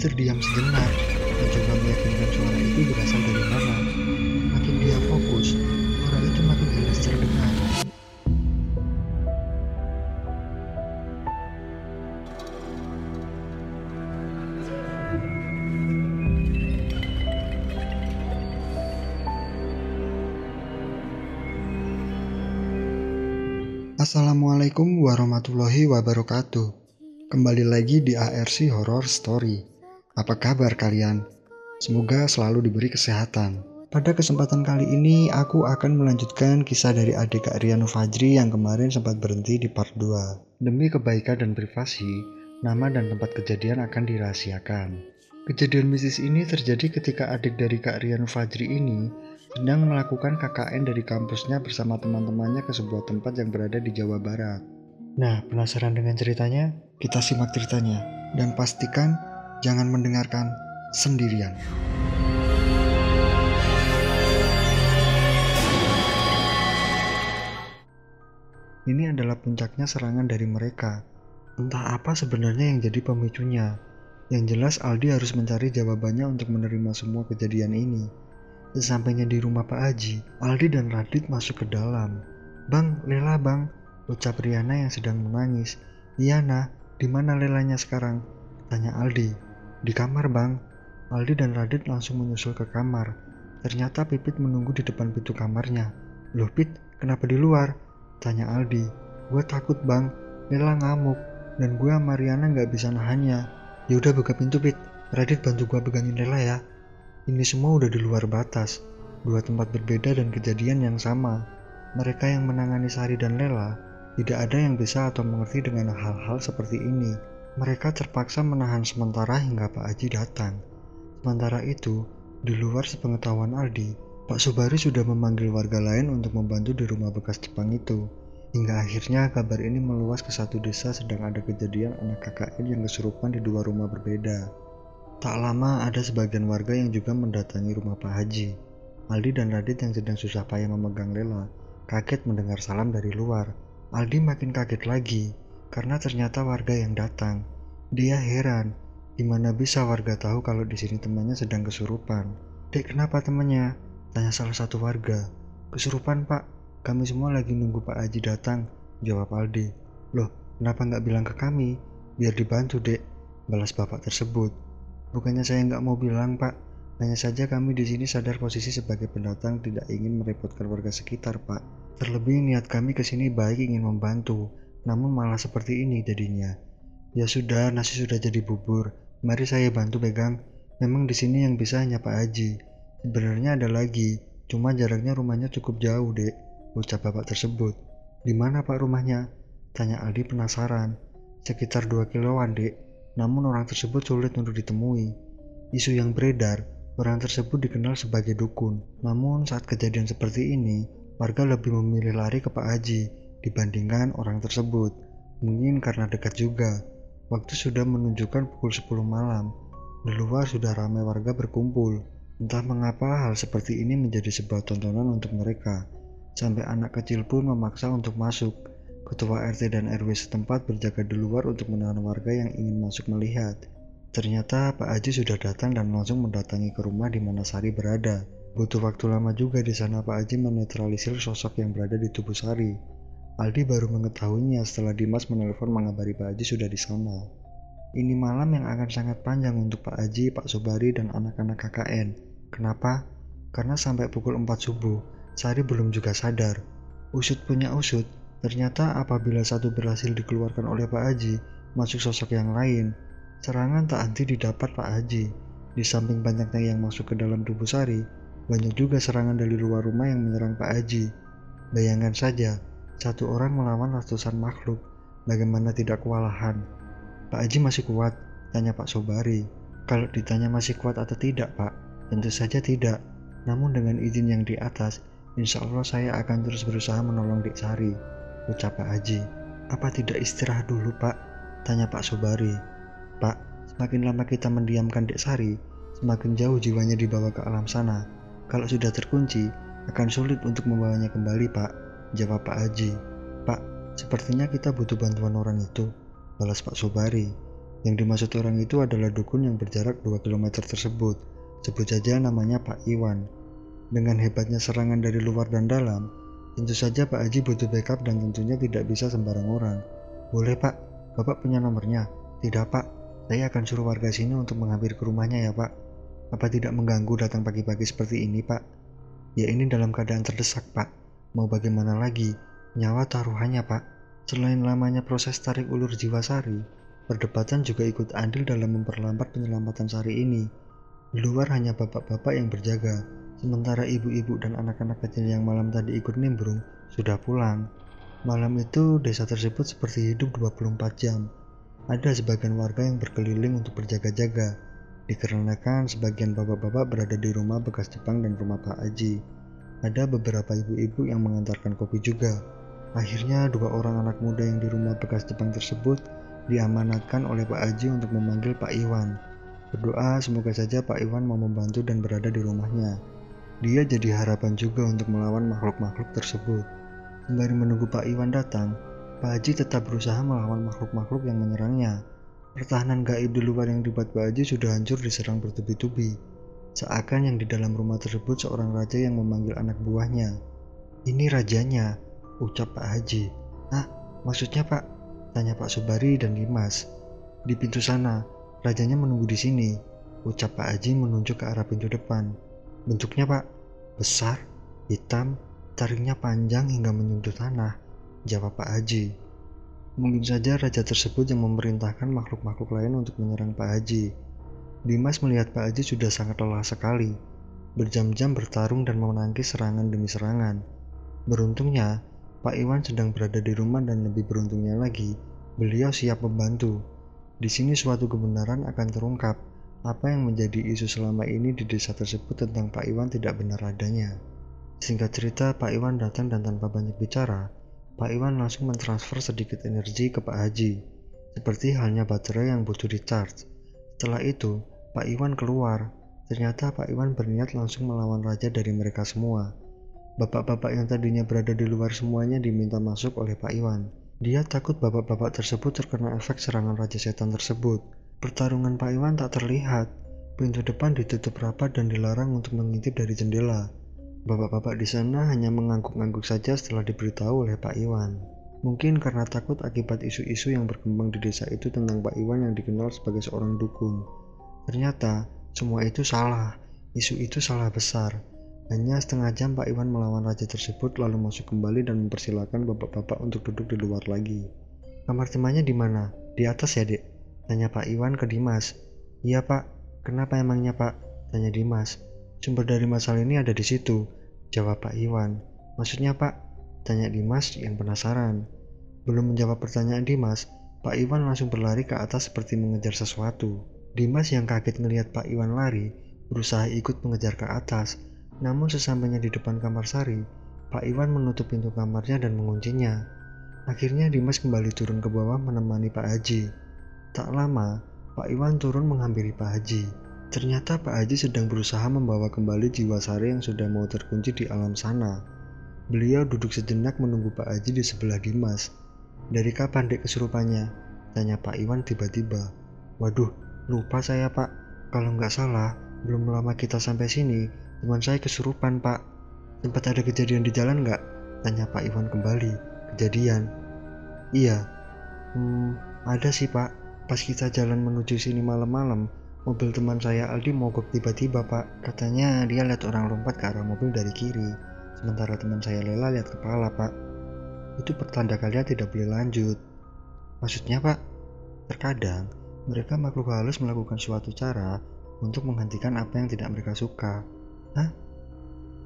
terdiam sejenak, mencoba meyakinkan suara itu berasal dari mana. Makin dia fokus, suara itu makin jelas terdengar. Assalamualaikum warahmatullahi wabarakatuh. Kembali lagi di ARC Horror Story. Apa kabar kalian? Semoga selalu diberi kesehatan. Pada kesempatan kali ini, aku akan melanjutkan kisah dari adik Kak Rianu Fajri yang kemarin sempat berhenti di part 2. Demi kebaikan dan privasi, nama dan tempat kejadian akan dirahasiakan. Kejadian mistis ini terjadi ketika adik dari Kak Rianu Fajri ini sedang melakukan KKN dari kampusnya bersama teman-temannya ke sebuah tempat yang berada di Jawa Barat. Nah, penasaran dengan ceritanya? Kita simak ceritanya dan pastikan jangan mendengarkan sendirian. Ini adalah puncaknya serangan dari mereka. Entah apa sebenarnya yang jadi pemicunya. Yang jelas Aldi harus mencari jawabannya untuk menerima semua kejadian ini. Sesampainya di rumah Pak Haji, Aldi dan Radit masuk ke dalam. Bang, Lela bang, ucap Riana yang sedang menangis. Iya nah, di mana Lelanya sekarang? Tanya Aldi. Di kamar bang. Aldi dan Radit langsung menyusul ke kamar. Ternyata Pipit menunggu di depan pintu kamarnya. Loh Pit, kenapa di luar? Tanya Aldi. Gue takut bang, Lela ngamuk. Dan gue sama Riana nggak bisa nahannya. Yaudah buka pintu Pit, Radit bantu gue pegangin Lela ya. Ini semua udah di luar batas, dua tempat berbeda dan kejadian yang sama. Mereka yang menangani Sari dan Lela tidak ada yang bisa atau mengerti dengan hal-hal seperti ini. Mereka terpaksa menahan sementara hingga Pak Haji datang. Sementara itu, di luar sepengetahuan Aldi, Pak Subari sudah memanggil warga lain untuk membantu di rumah bekas Jepang itu. Hingga akhirnya kabar ini meluas ke satu desa sedang ada kejadian anak KKN yang kesurupan di dua rumah berbeda. Tak lama ada sebagian warga yang juga mendatangi rumah Pak Haji. Aldi dan Radit yang sedang susah payah memegang Lela kaget mendengar salam dari luar. Aldi makin kaget lagi karena ternyata warga yang datang. Dia heran, gimana bisa warga tahu kalau di sini temannya sedang kesurupan. Dek kenapa temannya? Tanya salah satu warga. Kesurupan pak, kami semua lagi nunggu Pak Haji datang, jawab Aldi. Loh, kenapa nggak bilang ke kami? Biar dibantu dek, balas bapak tersebut. Bukannya saya nggak mau bilang, Pak. Hanya saja kami di sini sadar posisi sebagai pendatang tidak ingin merepotkan warga sekitar, Pak. Terlebih niat kami ke sini baik ingin membantu, namun malah seperti ini jadinya. Ya sudah, nasi sudah jadi bubur. Mari saya bantu pegang. Memang di sini yang bisa hanya Pak Haji. Sebenarnya ada lagi, cuma jaraknya rumahnya cukup jauh, Dek. Ucap bapak tersebut. Di mana Pak rumahnya? Tanya Aldi penasaran. Sekitar dua kiloan, Dek namun orang tersebut sulit untuk ditemui. Isu yang beredar, orang tersebut dikenal sebagai dukun. Namun saat kejadian seperti ini, warga lebih memilih lari ke Pak Haji dibandingkan orang tersebut. Mungkin karena dekat juga. Waktu sudah menunjukkan pukul 10 malam. Di luar sudah ramai warga berkumpul. Entah mengapa hal seperti ini menjadi sebuah tontonan untuk mereka. Sampai anak kecil pun memaksa untuk masuk. Ketua RT dan RW setempat berjaga di luar untuk menahan warga yang ingin masuk melihat. Ternyata Pak Haji sudah datang dan langsung mendatangi ke rumah di mana Sari berada. Butuh waktu lama juga di sana Pak Haji menetralisir sosok yang berada di tubuh Sari. Aldi baru mengetahuinya setelah Dimas menelpon mengabari Pak Haji sudah di sana. Ini malam yang akan sangat panjang untuk Pak Haji, Pak Sobari, dan anak-anak KKN. Kenapa? Karena sampai pukul 4 subuh, Sari belum juga sadar. Usut punya usut, Ternyata apabila satu berhasil dikeluarkan oleh Pak Haji, masuk sosok yang lain, serangan tak henti didapat Pak Haji. Di samping banyaknya yang masuk ke dalam tubuh Sari, banyak juga serangan dari luar rumah yang menyerang Pak Haji. Bayangkan saja, satu orang melawan ratusan makhluk, bagaimana tidak kewalahan. Pak Haji masih kuat, tanya Pak Sobari. Kalau ditanya masih kuat atau tidak Pak, tentu saja tidak. Namun dengan izin yang di atas, insya Allah saya akan terus berusaha menolong Dik Sari ucap Pak Haji. Apa tidak istirahat dulu Pak? Tanya Pak Sobari. Pak, semakin lama kita mendiamkan Dek Sari, semakin jauh jiwanya dibawa ke alam sana. Kalau sudah terkunci, akan sulit untuk membawanya kembali Pak, jawab Pak Haji. Pak, sepertinya kita butuh bantuan orang itu, balas Pak Sobari. Yang dimaksud orang itu adalah dukun yang berjarak 2 km tersebut. Sebut saja namanya Pak Iwan. Dengan hebatnya serangan dari luar dan dalam, tentu saja Pak Haji butuh backup dan tentunya tidak bisa sembarang orang. Boleh Pak, Bapak punya nomornya? Tidak Pak, saya akan suruh warga sini untuk menghampiri ke rumahnya ya Pak. Apa tidak mengganggu datang pagi-pagi seperti ini Pak? Ya ini dalam keadaan terdesak Pak. Mau bagaimana lagi? Nyawa taruhannya Pak. Selain lamanya proses tarik ulur jiwa Sari, perdebatan juga ikut andil dalam memperlambat penyelamatan Sari ini. Di luar hanya bapak-bapak yang berjaga, sementara ibu-ibu dan anak-anak kecil yang malam tadi ikut nimbrung sudah pulang. Malam itu desa tersebut seperti hidup 24 jam. Ada sebagian warga yang berkeliling untuk berjaga-jaga, dikarenakan sebagian bapak-bapak berada di rumah bekas Jepang dan rumah Pak Haji. Ada beberapa ibu-ibu yang mengantarkan kopi juga. Akhirnya dua orang anak muda yang di rumah bekas Jepang tersebut diamanatkan oleh Pak Haji untuk memanggil Pak Iwan. Berdoa semoga saja Pak Iwan mau membantu dan berada di rumahnya. Dia jadi harapan juga untuk melawan makhluk-makhluk tersebut. Sembari menunggu Pak Iwan datang, Pak Haji tetap berusaha melawan makhluk-makhluk yang menyerangnya. Pertahanan gaib di luar yang dibuat Pak Haji sudah hancur diserang bertubi-tubi. Seakan yang di dalam rumah tersebut seorang raja yang memanggil anak buahnya. Ini rajanya, ucap Pak Haji. Ah, maksudnya Pak? Tanya Pak Subari dan Dimas. Di pintu sana, Rajanya menunggu di sini, ucap Pak Haji menunjuk ke arah pintu depan. Bentuknya Pak, besar, hitam, taringnya panjang hingga menyentuh tanah, jawab Pak Haji. Mungkin saja raja tersebut yang memerintahkan makhluk-makhluk lain untuk menyerang Pak Haji. Dimas melihat Pak Haji sudah sangat lelah sekali, berjam-jam bertarung dan menangkis serangan demi serangan. Beruntungnya, Pak Iwan sedang berada di rumah dan lebih beruntungnya lagi, beliau siap membantu. Di sini suatu kebenaran akan terungkap. Apa yang menjadi isu selama ini di desa tersebut tentang Pak Iwan tidak benar adanya. Singkat cerita, Pak Iwan datang dan tanpa banyak bicara, Pak Iwan langsung mentransfer sedikit energi ke Pak Haji, seperti halnya baterai yang butuh di-charge. Setelah itu, Pak Iwan keluar. Ternyata Pak Iwan berniat langsung melawan raja dari mereka semua. Bapak-bapak yang tadinya berada di luar semuanya diminta masuk oleh Pak Iwan. Dia takut bapak-bapak tersebut terkena efek serangan Raja Setan tersebut. Pertarungan Pak Iwan tak terlihat. Pintu depan ditutup rapat dan dilarang untuk mengintip dari jendela. Bapak-bapak di sana hanya mengangguk-angguk saja setelah diberitahu oleh Pak Iwan. Mungkin karena takut akibat isu-isu yang berkembang di desa itu tentang Pak Iwan yang dikenal sebagai seorang dukun. Ternyata, semua itu salah. Isu itu salah besar. Hanya setengah jam Pak Iwan melawan raja tersebut lalu masuk kembali dan mempersilahkan bapak-bapak untuk duduk di luar lagi. Kamar temannya di mana? Di atas ya dek? Tanya Pak Iwan ke Dimas. Iya pak, kenapa emangnya pak? Tanya Dimas. Sumber dari masalah ini ada di situ. Jawab Pak Iwan. Maksudnya pak? Tanya Dimas yang penasaran. Belum menjawab pertanyaan Dimas, Pak Iwan langsung berlari ke atas seperti mengejar sesuatu. Dimas yang kaget melihat Pak Iwan lari, berusaha ikut mengejar ke atas, namun sesampainya di depan kamar Sari, Pak Iwan menutup pintu kamarnya dan menguncinya. Akhirnya Dimas kembali turun ke bawah menemani Pak Haji. Tak lama, Pak Iwan turun menghampiri Pak Haji. Ternyata Pak Haji sedang berusaha membawa kembali jiwa Sari yang sudah mau terkunci di alam sana. Beliau duduk sejenak menunggu Pak Haji di sebelah Dimas. Dari kapan dek kesurupannya? Tanya Pak Iwan tiba-tiba. Waduh, lupa saya pak. Kalau nggak salah, belum lama kita sampai sini, Teman saya kesurupan, Pak. Sempat ada kejadian di jalan nggak? Tanya Pak Iwan kembali. Kejadian? Iya. Hmm, ada sih, Pak. Pas kita jalan menuju sini malam-malam, mobil teman saya Aldi mogok tiba-tiba, Pak. Katanya dia lihat orang lompat ke arah mobil dari kiri. Sementara teman saya Lela lihat kepala, Pak. Itu pertanda kalian tidak boleh lanjut. Maksudnya, Pak? Terkadang, mereka makhluk halus melakukan suatu cara untuk menghentikan apa yang tidak mereka suka. Hah?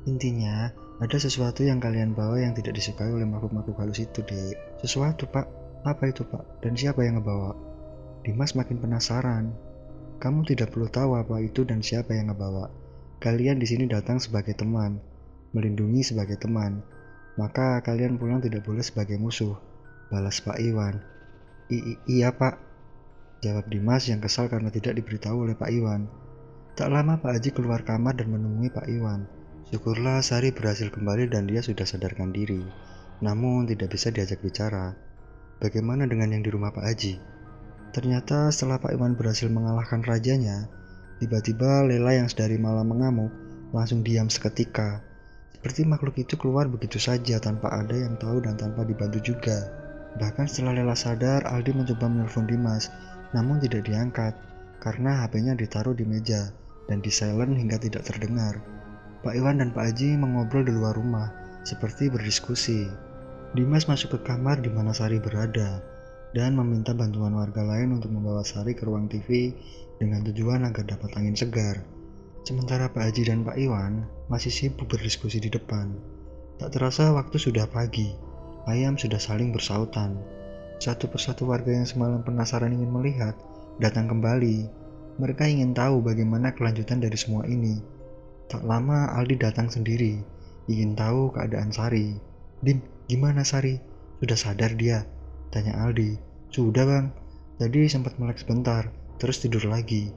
Intinya, ada sesuatu yang kalian bawa yang tidak disukai oleh makhluk-makhluk halus itu, dek. Sesuatu, Pak. Apa itu, Pak? Dan siapa yang ngebawa? Dimas makin penasaran. Kamu tidak perlu tahu apa itu dan siapa yang ngebawa. Kalian di sini datang sebagai teman, melindungi sebagai teman. Maka kalian pulang tidak boleh sebagai musuh. Balas Pak Iwan. I, I iya, Pak. Jawab Dimas yang kesal karena tidak diberitahu oleh Pak Iwan. Tak lama Pak Haji keluar kamar dan menemui Pak Iwan. Syukurlah Sari berhasil kembali dan dia sudah sadarkan diri. Namun tidak bisa diajak bicara. Bagaimana dengan yang di rumah Pak Haji? Ternyata setelah Pak Iwan berhasil mengalahkan rajanya, tiba-tiba Lela yang sedari malam mengamuk langsung diam seketika. Seperti makhluk itu keluar begitu saja tanpa ada yang tahu dan tanpa dibantu juga. Bahkan setelah Lela sadar, Aldi mencoba menelpon Dimas, namun tidak diangkat karena HP-nya ditaruh di meja dan di silent hingga tidak terdengar. Pak Iwan dan Pak Haji mengobrol di luar rumah, seperti berdiskusi. Dimas masuk ke kamar di mana Sari berada dan meminta bantuan warga lain untuk membawa Sari ke ruang TV dengan tujuan agar dapat angin segar. Sementara Pak Haji dan Pak Iwan masih sibuk berdiskusi di depan. Tak terasa waktu sudah pagi. Ayam sudah saling bersautan. Satu persatu warga yang semalam penasaran ingin melihat datang kembali. Mereka ingin tahu bagaimana kelanjutan dari semua ini. Tak lama Aldi datang sendiri, ingin tahu keadaan Sari. Dim, gimana Sari? Sudah sadar dia? Tanya Aldi. Sudah bang, tadi sempat melek sebentar, terus tidur lagi.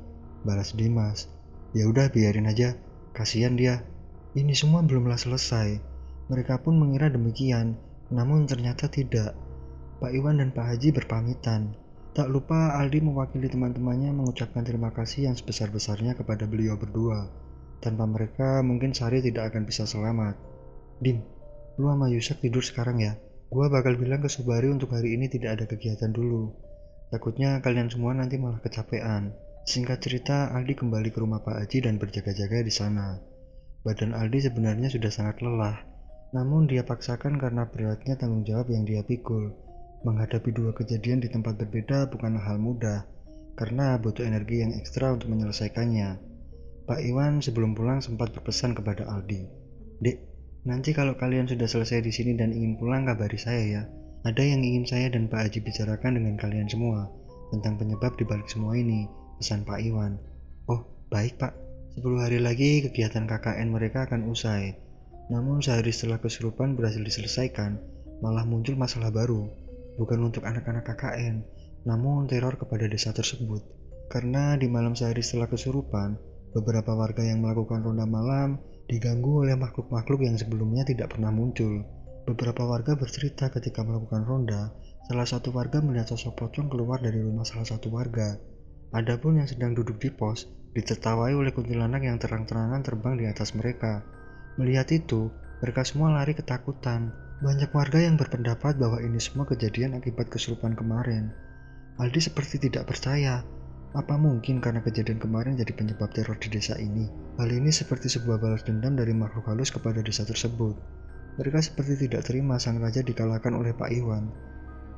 Balas Dimas. Ya udah biarin aja, kasihan dia. Ini semua belumlah selesai. Mereka pun mengira demikian, namun ternyata tidak. Pak Iwan dan Pak Haji berpamitan. Tak lupa Aldi mewakili teman-temannya mengucapkan terima kasih yang sebesar-besarnya kepada beliau berdua. Tanpa mereka mungkin Sari tidak akan bisa selamat. Dim, lu sama Yusak tidur sekarang ya? Gua bakal bilang ke Subari untuk hari ini tidak ada kegiatan dulu. Takutnya kalian semua nanti malah kecapean. Singkat cerita, Aldi kembali ke rumah Pak Haji dan berjaga-jaga di sana. Badan Aldi sebenarnya sudah sangat lelah, namun dia paksakan karena beratnya tanggung jawab yang dia pikul. Menghadapi dua kejadian di tempat berbeda bukanlah hal mudah, karena butuh energi yang ekstra untuk menyelesaikannya. Pak Iwan sebelum pulang sempat berpesan kepada Aldi, Dek, Nanti kalau kalian sudah selesai di sini dan ingin pulang kabari saya ya. Ada yang ingin saya dan Pak Haji bicarakan dengan kalian semua tentang penyebab di balik semua ini, pesan Pak Iwan. Oh, baik Pak. 10 hari lagi kegiatan KKN mereka akan usai. Namun sehari setelah kesurupan berhasil diselesaikan, malah muncul masalah baru. Bukan untuk anak-anak KKN, namun teror kepada desa tersebut. Karena di malam sehari setelah kesurupan, beberapa warga yang melakukan ronda malam diganggu oleh makhluk-makhluk yang sebelumnya tidak pernah muncul. Beberapa warga bercerita ketika melakukan ronda, salah satu warga melihat sosok pocong keluar dari rumah salah satu warga. Adapun yang sedang duduk di pos, ditertawai oleh kuntilanak yang terang-terangan terbang di atas mereka. Melihat itu, mereka semua lari ketakutan. Banyak warga yang berpendapat bahwa ini semua kejadian akibat kesurupan kemarin. Aldi seperti tidak percaya apa mungkin karena kejadian kemarin jadi penyebab teror di desa ini? Hal ini seperti sebuah balas dendam dari makhluk halus kepada desa tersebut. Mereka seperti tidak terima sang raja dikalahkan oleh Pak Iwan.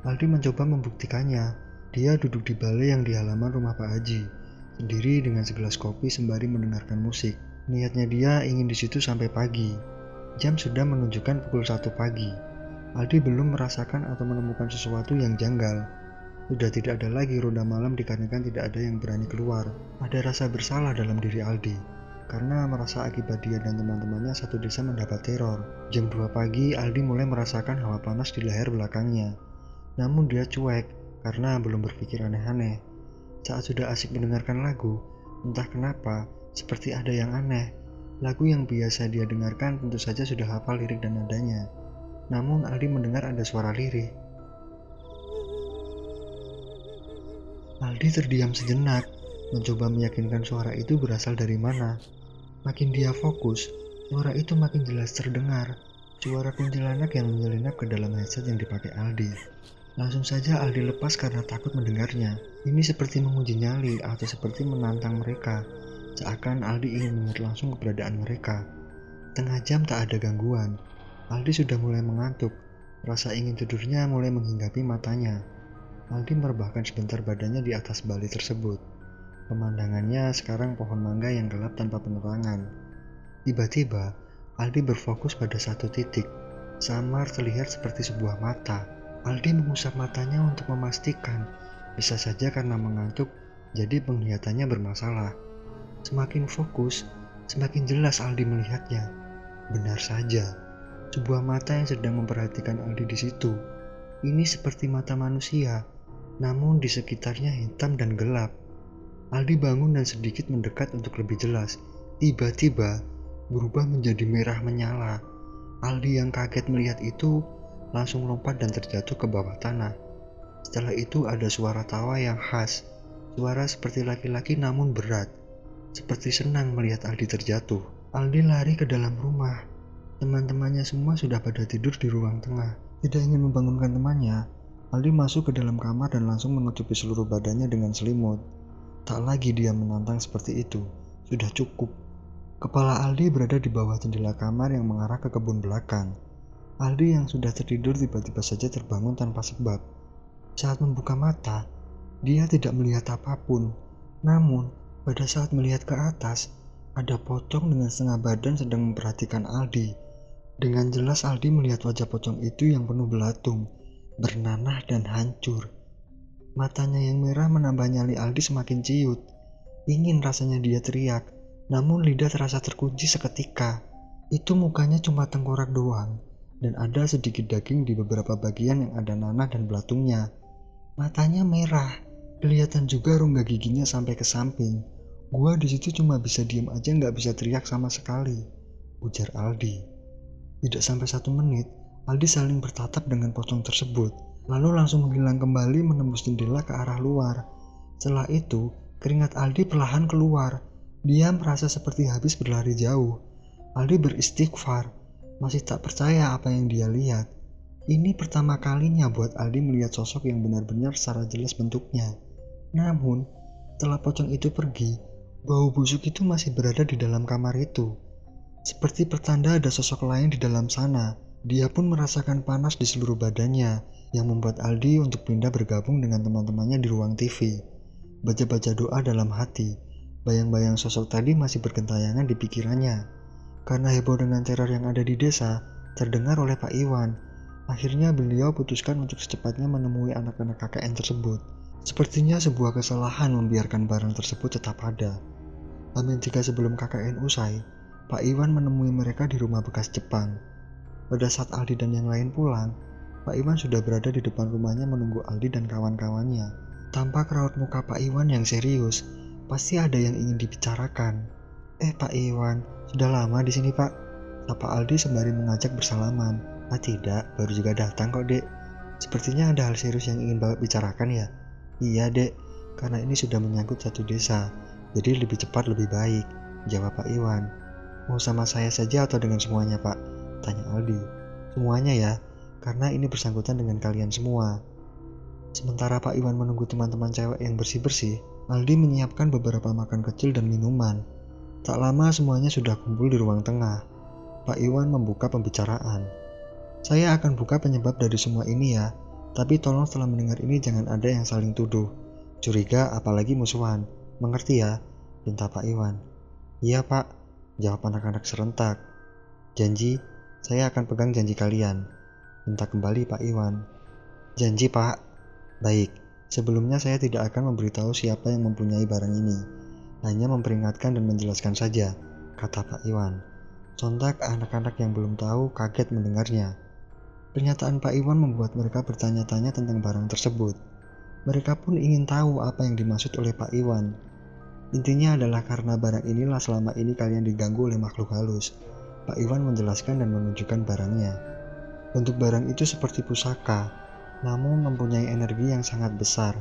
Aldi mencoba membuktikannya. Dia duduk di balai yang di halaman rumah Pak Haji, sendiri dengan segelas kopi sembari mendengarkan musik. Niatnya dia ingin di situ sampai pagi. Jam sudah menunjukkan pukul satu pagi. Aldi belum merasakan atau menemukan sesuatu yang janggal. Sudah tidak ada lagi ronda malam dikarenakan tidak ada yang berani keluar. Ada rasa bersalah dalam diri Aldi, karena merasa akibat dia dan teman-temannya satu desa mendapat teror. Jam 2 pagi, Aldi mulai merasakan hawa panas di leher belakangnya. Namun dia cuek, karena belum berpikir aneh-aneh. Saat sudah asik mendengarkan lagu, entah kenapa, seperti ada yang aneh. Lagu yang biasa dia dengarkan tentu saja sudah hafal lirik dan nadanya. Namun Aldi mendengar ada suara lirik. Aldi terdiam sejenak, mencoba meyakinkan suara itu berasal dari mana. Makin dia fokus, suara itu makin jelas terdengar. Suara kuntilanak yang menyelinap ke dalam headset yang dipakai Aldi. Langsung saja Aldi lepas karena takut mendengarnya. Ini seperti menguji nyali atau seperti menantang mereka. Seakan Aldi ingin mengingat langsung keberadaan mereka. Tengah jam tak ada gangguan. Aldi sudah mulai mengantuk. Rasa ingin tidurnya mulai menghinggapi matanya. Aldi merebahkan sebentar badannya di atas bali tersebut. Pemandangannya sekarang pohon mangga yang gelap tanpa penerangan. Tiba-tiba, Aldi berfokus pada satu titik. Samar terlihat seperti sebuah mata. Aldi mengusap matanya untuk memastikan. Bisa saja karena mengantuk, jadi penglihatannya bermasalah. Semakin fokus, semakin jelas Aldi melihatnya. Benar saja, sebuah mata yang sedang memperhatikan Aldi di situ. Ini seperti mata manusia, namun di sekitarnya hitam dan gelap. Aldi bangun dan sedikit mendekat untuk lebih jelas. Tiba-tiba berubah menjadi merah menyala. Aldi yang kaget melihat itu langsung lompat dan terjatuh ke bawah tanah. Setelah itu ada suara tawa yang khas, suara seperti laki-laki namun berat, seperti senang melihat Aldi terjatuh. Aldi lari ke dalam rumah. Teman-temannya semua sudah pada tidur di ruang tengah. Tidak ingin membangunkan temannya, Aldi masuk ke dalam kamar dan langsung menutupi seluruh badannya dengan selimut. Tak lagi dia menantang seperti itu. Sudah cukup. Kepala Aldi berada di bawah jendela kamar yang mengarah ke kebun belakang. Aldi yang sudah tertidur tiba-tiba saja terbangun tanpa sebab. Saat membuka mata, dia tidak melihat apa pun. Namun, pada saat melihat ke atas, ada pocong dengan setengah badan sedang memperhatikan Aldi. Dengan jelas Aldi melihat wajah pocong itu yang penuh belatung, bernanah dan hancur. Matanya yang merah menambah nyali Aldi semakin ciut. Ingin rasanya dia teriak, namun lidah terasa terkunci seketika. Itu mukanya cuma tengkorak doang, dan ada sedikit daging di beberapa bagian yang ada nanah dan belatungnya. Matanya merah, kelihatan juga rongga giginya sampai ke samping. Gua di situ cuma bisa diem aja nggak bisa teriak sama sekali, ujar Aldi. Tidak sampai satu menit, Aldi saling bertatap dengan pocong tersebut, lalu langsung menghilang kembali menembus jendela ke arah luar. Setelah itu, keringat Aldi perlahan keluar. Dia merasa seperti habis berlari jauh. Aldi beristighfar, masih tak percaya apa yang dia lihat. Ini pertama kalinya buat Aldi melihat sosok yang benar-benar secara jelas bentuknya. Namun, setelah pocong itu pergi, bau busuk itu masih berada di dalam kamar itu. Seperti pertanda ada sosok lain di dalam sana. Dia pun merasakan panas di seluruh badannya yang membuat Aldi untuk pindah bergabung dengan teman-temannya di ruang TV. Baca-baca doa dalam hati. Bayang-bayang sosok tadi masih bergentayangan di pikirannya. Karena heboh dengan teror yang ada di desa, terdengar oleh Pak Iwan. Akhirnya beliau putuskan untuk secepatnya menemui anak-anak KKN tersebut. Sepertinya sebuah kesalahan membiarkan barang tersebut tetap ada. Amin jika sebelum KKN usai, Pak Iwan menemui mereka di rumah bekas Jepang. Pada saat Aldi dan yang lain pulang, Pak Iwan sudah berada di depan rumahnya menunggu Aldi dan kawan-kawannya. Tampak raut muka Pak Iwan yang serius, pasti ada yang ingin dibicarakan. Eh Pak Iwan, sudah lama di sini Pak. Sapa Aldi sembari mengajak bersalaman. Ah tidak, baru juga datang kok dek. Sepertinya ada hal serius yang ingin Bapak bicarakan ya? Iya dek, karena ini sudah menyangkut satu desa, jadi lebih cepat lebih baik, jawab Pak Iwan. Mau sama saya saja atau dengan semuanya pak? Tanya Aldi. Semuanya ya, karena ini bersangkutan dengan kalian semua. Sementara Pak Iwan menunggu teman-teman cewek yang bersih-bersih, Aldi menyiapkan beberapa makan kecil dan minuman. Tak lama semuanya sudah kumpul di ruang tengah. Pak Iwan membuka pembicaraan. Saya akan buka penyebab dari semua ini ya, tapi tolong setelah mendengar ini jangan ada yang saling tuduh, curiga apalagi musuhan. Mengerti ya? Pinta Pak Iwan. Iya pak, Jawab anak-anak serentak. Janji, saya akan pegang janji kalian. Minta kembali Pak Iwan. Janji Pak. Baik, sebelumnya saya tidak akan memberitahu siapa yang mempunyai barang ini. Hanya memperingatkan dan menjelaskan saja, kata Pak Iwan. Sontak anak-anak yang belum tahu kaget mendengarnya. Pernyataan Pak Iwan membuat mereka bertanya-tanya tentang barang tersebut. Mereka pun ingin tahu apa yang dimaksud oleh Pak Iwan. Intinya adalah karena barang inilah selama ini kalian diganggu oleh makhluk halus. Pak Iwan menjelaskan dan menunjukkan barangnya. Bentuk barang itu seperti pusaka, namun mempunyai energi yang sangat besar.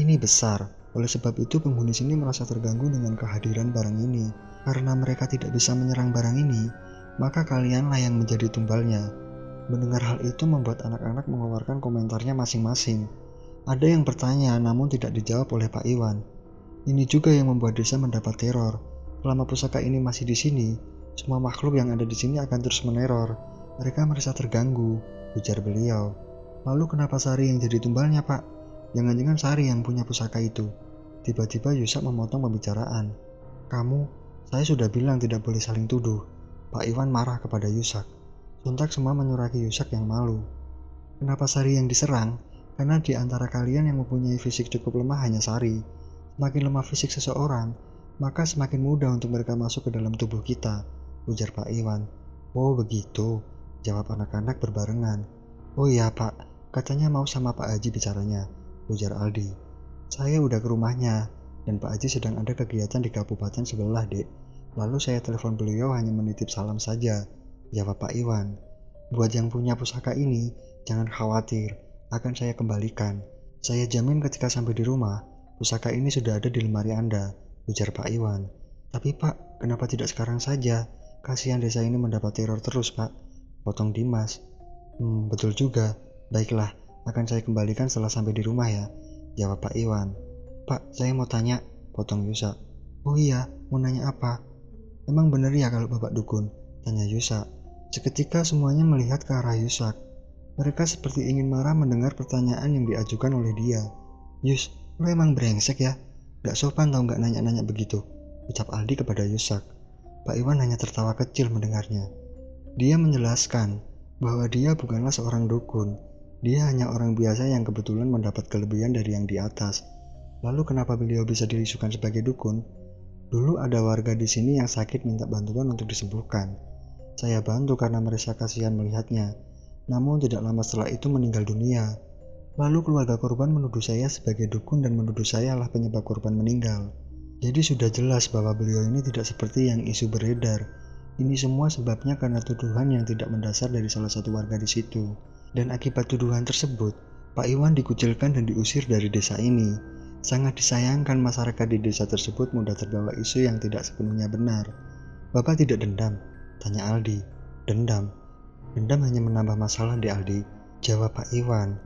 Ini besar, oleh sebab itu penghuni sini merasa terganggu dengan kehadiran barang ini. Karena mereka tidak bisa menyerang barang ini, maka kalianlah yang menjadi tumbalnya. Mendengar hal itu membuat anak-anak mengeluarkan komentarnya masing-masing. Ada yang bertanya namun tidak dijawab oleh Pak Iwan. Ini juga yang membuat desa mendapat teror. Selama pusaka ini masih di sini, semua makhluk yang ada di sini akan terus meneror. Mereka merasa terganggu, ujar beliau. Lalu kenapa Sari yang jadi tumbalnya, Pak? Jangan-jangan Sari yang punya pusaka itu. Tiba-tiba Yusak memotong pembicaraan. Kamu, saya sudah bilang tidak boleh saling tuduh. Pak Iwan marah kepada Yusak. Sontak semua menyuraki Yusak yang malu. Kenapa Sari yang diserang? Karena di antara kalian yang mempunyai fisik cukup lemah hanya Sari. Semakin lemah fisik seseorang, maka semakin mudah untuk mereka masuk ke dalam tubuh kita, ujar Pak Iwan. Oh begitu, jawab anak-anak berbarengan. Oh iya Pak, katanya mau sama Pak Haji bicaranya, ujar Aldi. Saya udah ke rumahnya, dan Pak Haji sedang ada kegiatan di kabupaten sebelah, dek. Lalu saya telepon beliau hanya menitip salam saja, jawab Pak Iwan. Buat yang punya pusaka ini, jangan khawatir, akan saya kembalikan. Saya jamin ketika sampai di rumah, pusaka ini sudah ada di lemari Anda, ujar Pak Iwan. Tapi Pak, kenapa tidak sekarang saja? Kasihan desa ini mendapat teror terus, Pak. Potong Dimas. Hmm, betul juga. Baiklah, akan saya kembalikan setelah sampai di rumah ya, jawab Pak Iwan. Pak, saya mau tanya, potong Yusa. Oh iya, mau nanya apa? Emang bener ya kalau Bapak Dukun? Tanya Yusa. Seketika semuanya melihat ke arah Yusak. Mereka seperti ingin marah mendengar pertanyaan yang diajukan oleh dia. Yus, lo emang brengsek ya? Gak sopan tau gak nanya-nanya begitu, ucap Aldi kepada Yusak. Pak Iwan hanya tertawa kecil mendengarnya. Dia menjelaskan bahwa dia bukanlah seorang dukun. Dia hanya orang biasa yang kebetulan mendapat kelebihan dari yang di atas. Lalu kenapa beliau bisa diisukan sebagai dukun? Dulu ada warga di sini yang sakit minta bantuan untuk disembuhkan. Saya bantu karena merasa kasihan melihatnya namun tidak lama setelah itu meninggal dunia. Lalu keluarga korban menuduh saya sebagai dukun dan menuduh saya lah penyebab korban meninggal. Jadi sudah jelas bahwa beliau ini tidak seperti yang isu beredar. Ini semua sebabnya karena tuduhan yang tidak mendasar dari salah satu warga di situ. Dan akibat tuduhan tersebut, Pak Iwan dikucilkan dan diusir dari desa ini. Sangat disayangkan masyarakat di desa tersebut mudah terbawa isu yang tidak sepenuhnya benar. Bapak tidak dendam? Tanya Aldi. Dendam, Dendam hanya menambah masalah di Aldi, jawab Pak Iwan.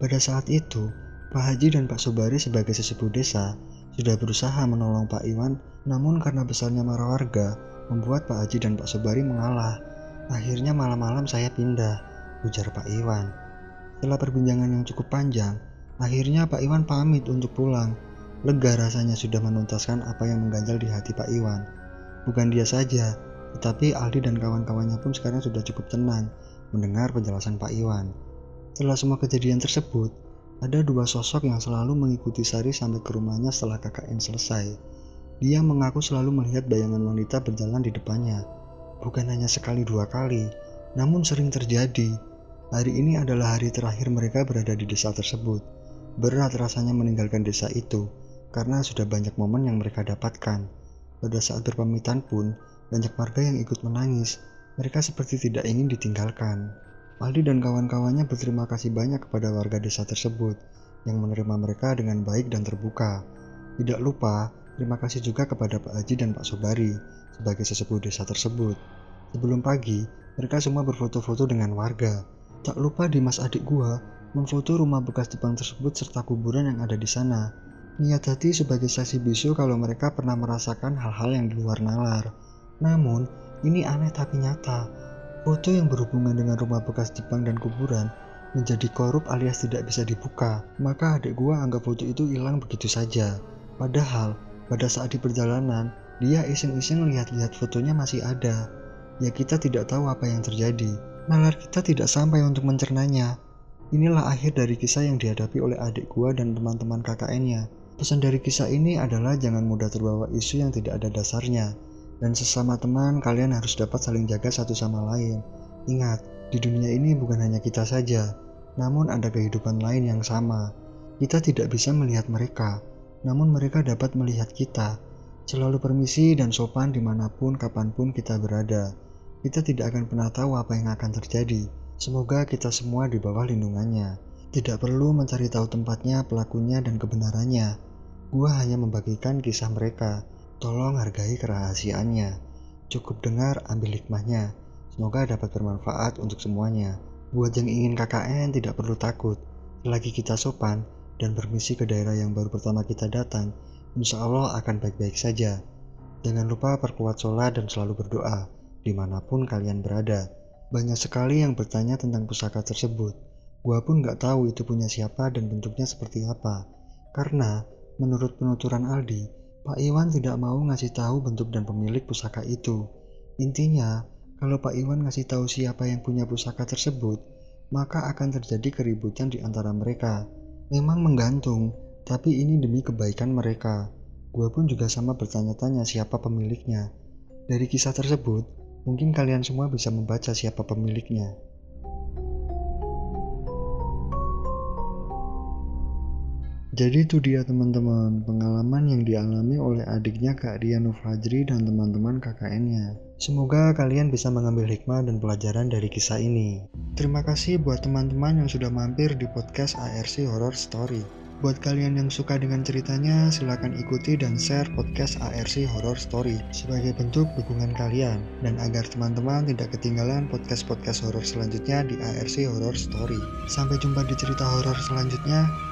Pada saat itu, Pak Haji dan Pak Sobari sebagai sesepuh desa sudah berusaha menolong Pak Iwan, namun karena besarnya marah warga, membuat Pak Haji dan Pak Sobari mengalah. Akhirnya malam-malam saya pindah, ujar Pak Iwan. Setelah perbincangan yang cukup panjang, akhirnya Pak Iwan pamit untuk pulang. Lega rasanya sudah menuntaskan apa yang mengganjal di hati Pak Iwan. Bukan dia saja, tetapi Aldi dan kawan-kawannya pun sekarang sudah cukup tenang mendengar penjelasan Pak Iwan. Setelah semua kejadian tersebut, ada dua sosok yang selalu mengikuti Sari sampai ke rumahnya setelah KKN selesai. Dia mengaku selalu melihat bayangan wanita berjalan di depannya. Bukan hanya sekali dua kali, namun sering terjadi. Hari ini adalah hari terakhir mereka berada di desa tersebut. Berat rasanya meninggalkan desa itu, karena sudah banyak momen yang mereka dapatkan. Pada saat berpamitan pun, banyak warga yang ikut menangis. Mereka seperti tidak ingin ditinggalkan. Aldi dan kawan-kawannya berterima kasih banyak kepada warga desa tersebut yang menerima mereka dengan baik dan terbuka. Tidak lupa, terima kasih juga kepada Pak Haji dan Pak Sobari sebagai sesepuh desa tersebut. Sebelum pagi, mereka semua berfoto-foto dengan warga. Tak lupa Dimas adik gua memfoto rumah bekas Jepang tersebut serta kuburan yang ada di sana. Niat hati sebagai saksi bisu kalau mereka pernah merasakan hal-hal yang di luar nalar. Namun, ini aneh tapi nyata. Foto yang berhubungan dengan rumah bekas Jepang dan kuburan menjadi korup alias tidak bisa dibuka. Maka adik gua anggap foto itu hilang begitu saja. Padahal, pada saat di perjalanan, dia iseng-iseng lihat-lihat fotonya masih ada. Ya kita tidak tahu apa yang terjadi. Nalar kita tidak sampai untuk mencernanya. Inilah akhir dari kisah yang dihadapi oleh adik gua dan teman-teman KKN-nya. Pesan dari kisah ini adalah jangan mudah terbawa isu yang tidak ada dasarnya. Dan sesama teman, kalian harus dapat saling jaga satu sama lain. Ingat, di dunia ini bukan hanya kita saja, namun ada kehidupan lain yang sama. Kita tidak bisa melihat mereka, namun mereka dapat melihat kita. Selalu permisi dan sopan di mana pun, kapan pun kita berada. Kita tidak akan pernah tahu apa yang akan terjadi. Semoga kita semua di bawah lindungannya. Tidak perlu mencari tahu tempatnya, pelakunya, dan kebenarannya. Gua hanya membagikan kisah mereka Tolong hargai kerahasiaannya. Cukup dengar, ambil hikmahnya. Semoga dapat bermanfaat untuk semuanya. Buat yang ingin KKN tidak perlu takut. Selagi kita sopan dan bermisi ke daerah yang baru pertama kita datang, insya Allah akan baik-baik saja. Jangan lupa perkuat sholat dan selalu berdoa, di mana pun kalian berada. Banyak sekali yang bertanya tentang pusaka tersebut. Gua pun gak tahu itu punya siapa dan bentuknya seperti apa. Karena, menurut penuturan Aldi, Pak Iwan tidak mau ngasih tahu bentuk dan pemilik pusaka itu. Intinya, kalau Pak Iwan ngasih tahu siapa yang punya pusaka tersebut, maka akan terjadi keributan di antara mereka. Memang menggantung, tapi ini demi kebaikan mereka. Gue pun juga sama bertanya-tanya siapa pemiliknya. Dari kisah tersebut, mungkin kalian semua bisa membaca siapa pemiliknya. Jadi itu dia teman-teman, pengalaman yang dialami oleh adiknya Kak Rian Fajri dan teman-teman KKN-nya. Semoga kalian bisa mengambil hikmah dan pelajaran dari kisah ini. Terima kasih buat teman-teman yang sudah mampir di podcast ARC Horror Story. Buat kalian yang suka dengan ceritanya, silahkan ikuti dan share podcast ARC Horror Story sebagai bentuk dukungan kalian dan agar teman-teman tidak ketinggalan podcast-podcast horor selanjutnya di ARC Horror Story. Sampai jumpa di cerita horor selanjutnya.